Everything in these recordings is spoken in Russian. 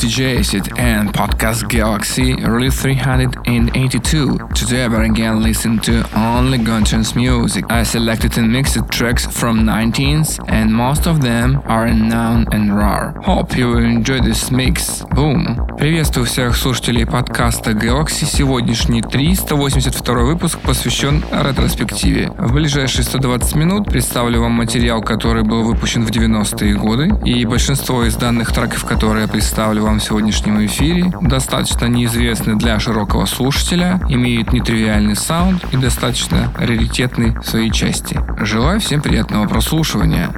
DJ Acid and Podcast Galaxy Release 382. Today we're again listening to only Guntons music. I selected and mixed tracks from 19s and most of them are unknown and rare. Hope you will enjoy this mix. Boom! Приветствую всех слушателей подкаста Galaxy. Сегодняшний 382 выпуск посвящен ретроспективе. В ближайшие 120 минут представлю вам материал, который был выпущен в 90-е годы, и большинство из данных треков, которые я представлю вам в сегодняшнем эфире, достаточно неизвестны для широкого слушателя, имеют нетривиальный саунд и достаточно раритетный в своей части. Желаю всем приятного прослушивания.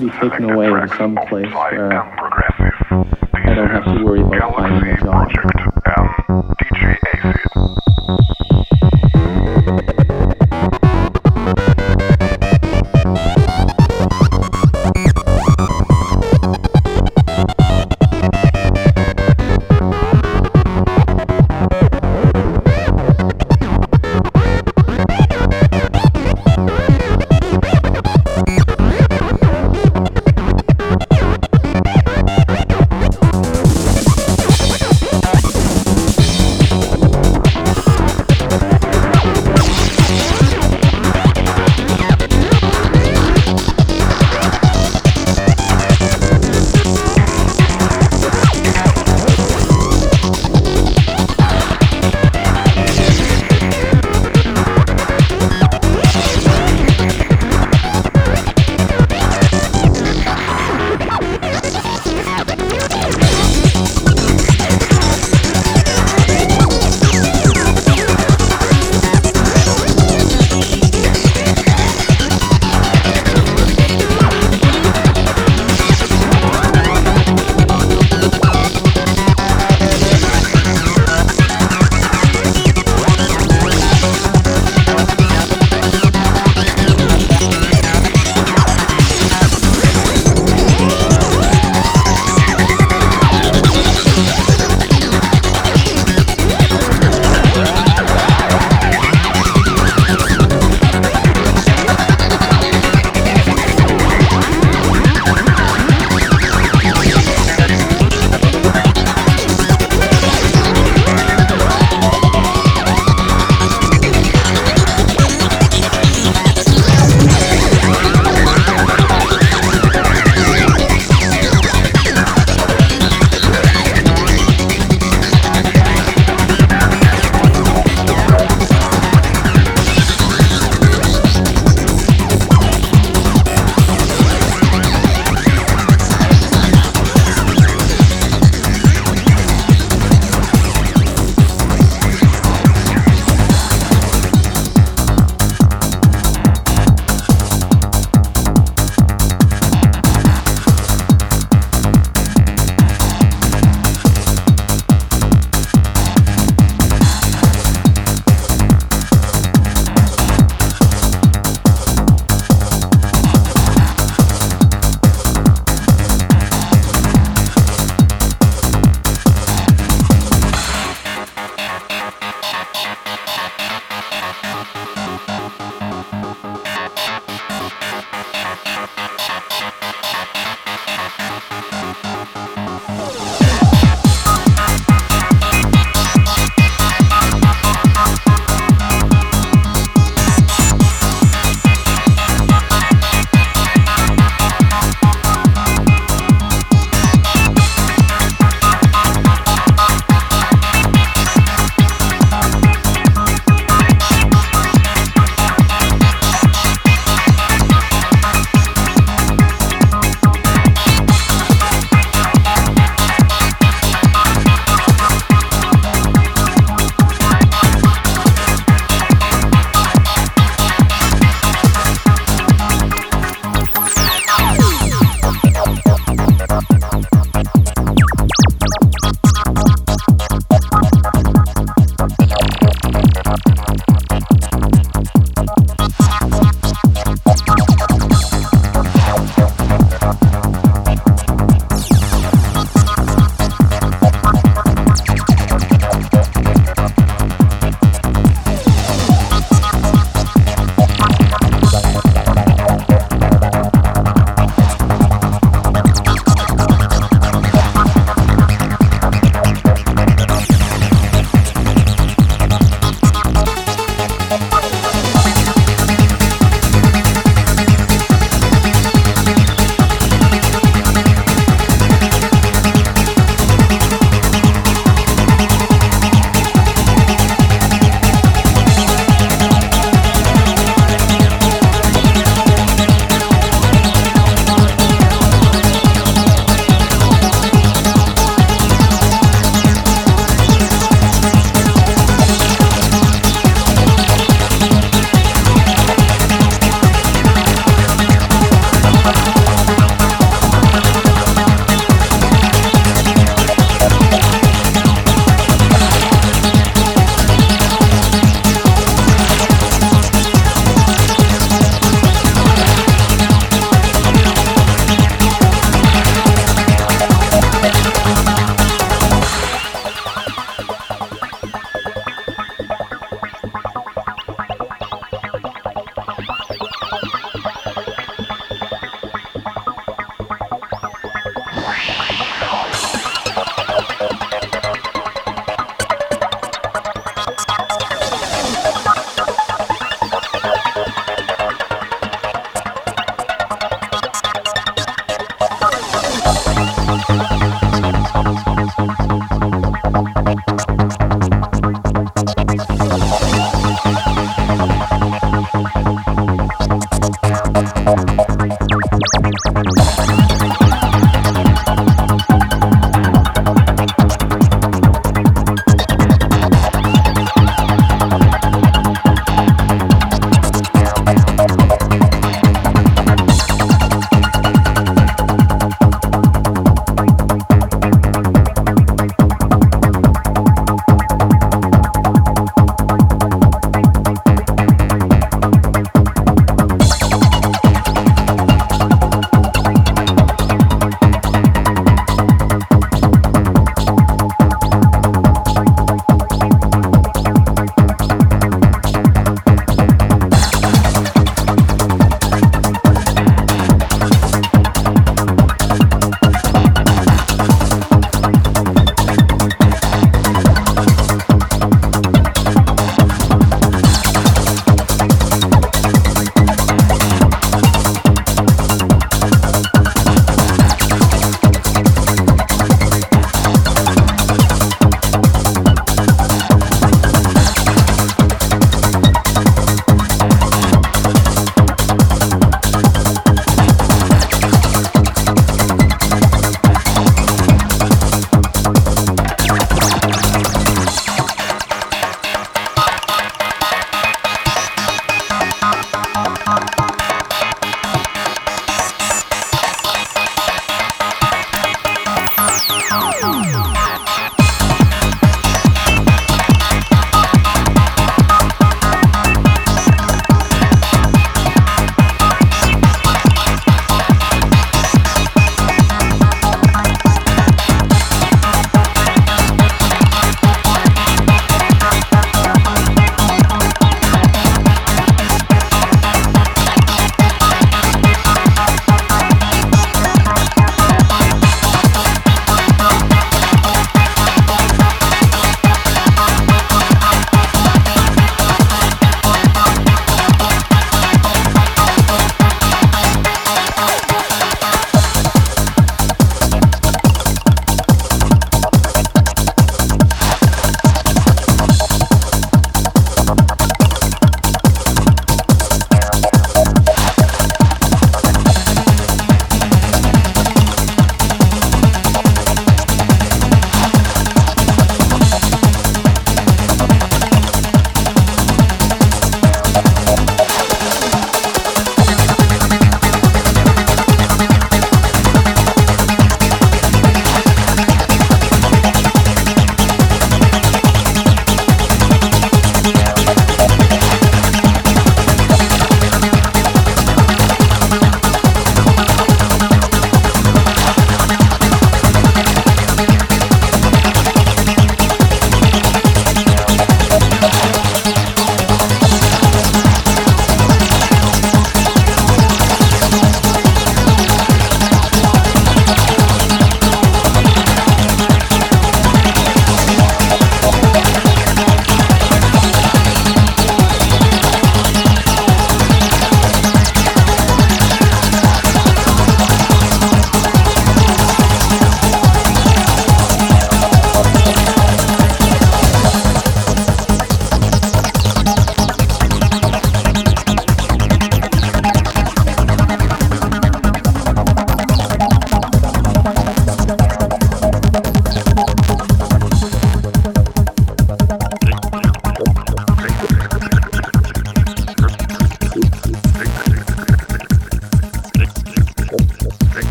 Just to be taken away to some place where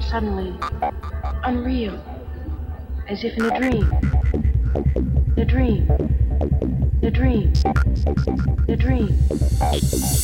suddenly unreal, as if in a dream. The dream. The dream. The dream.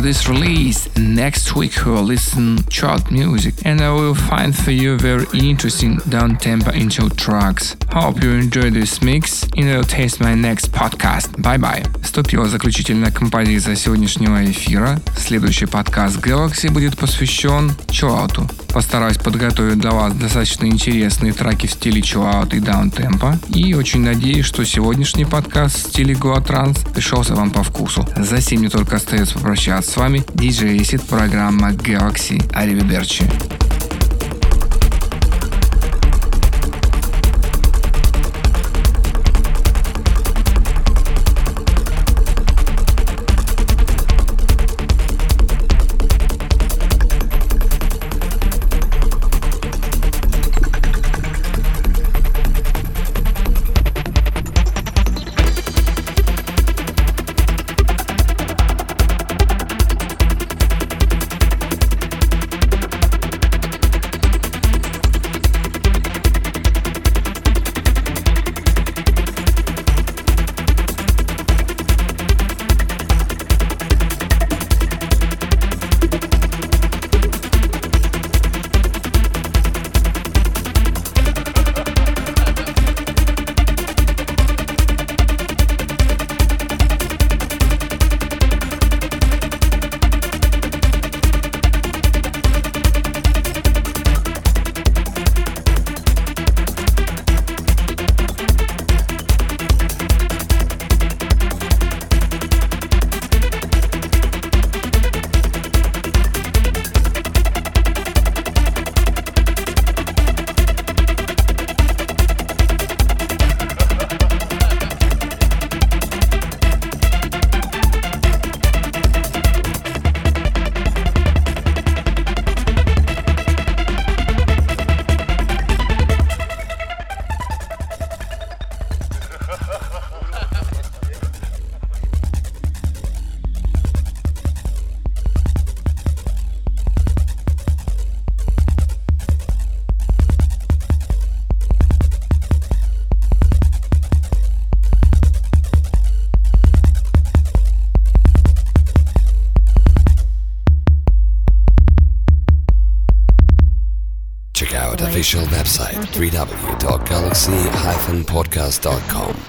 this release. Next week we will listen chart music and I will find for you very interesting down-tempo intro tracks. Hope you enjoy this mix and will taste my next podcast. Bye-bye. Вступила заключительная композиция сегодняшнего эфира. Следующий подкаст Galaxy будет посвящен чилауту. Постараюсь подготовить для вас достаточно интересные треки в стиле чилаут и даунтемпа. И очень надеюсь, что сегодняшний подкаст в стиле Goa Trans пришелся вам по вкусу. За сим мне только остается попрощаться с вами. DJ Acid, программа Galaxy. Аривидерчи. Website www.galaxy-podcast.com.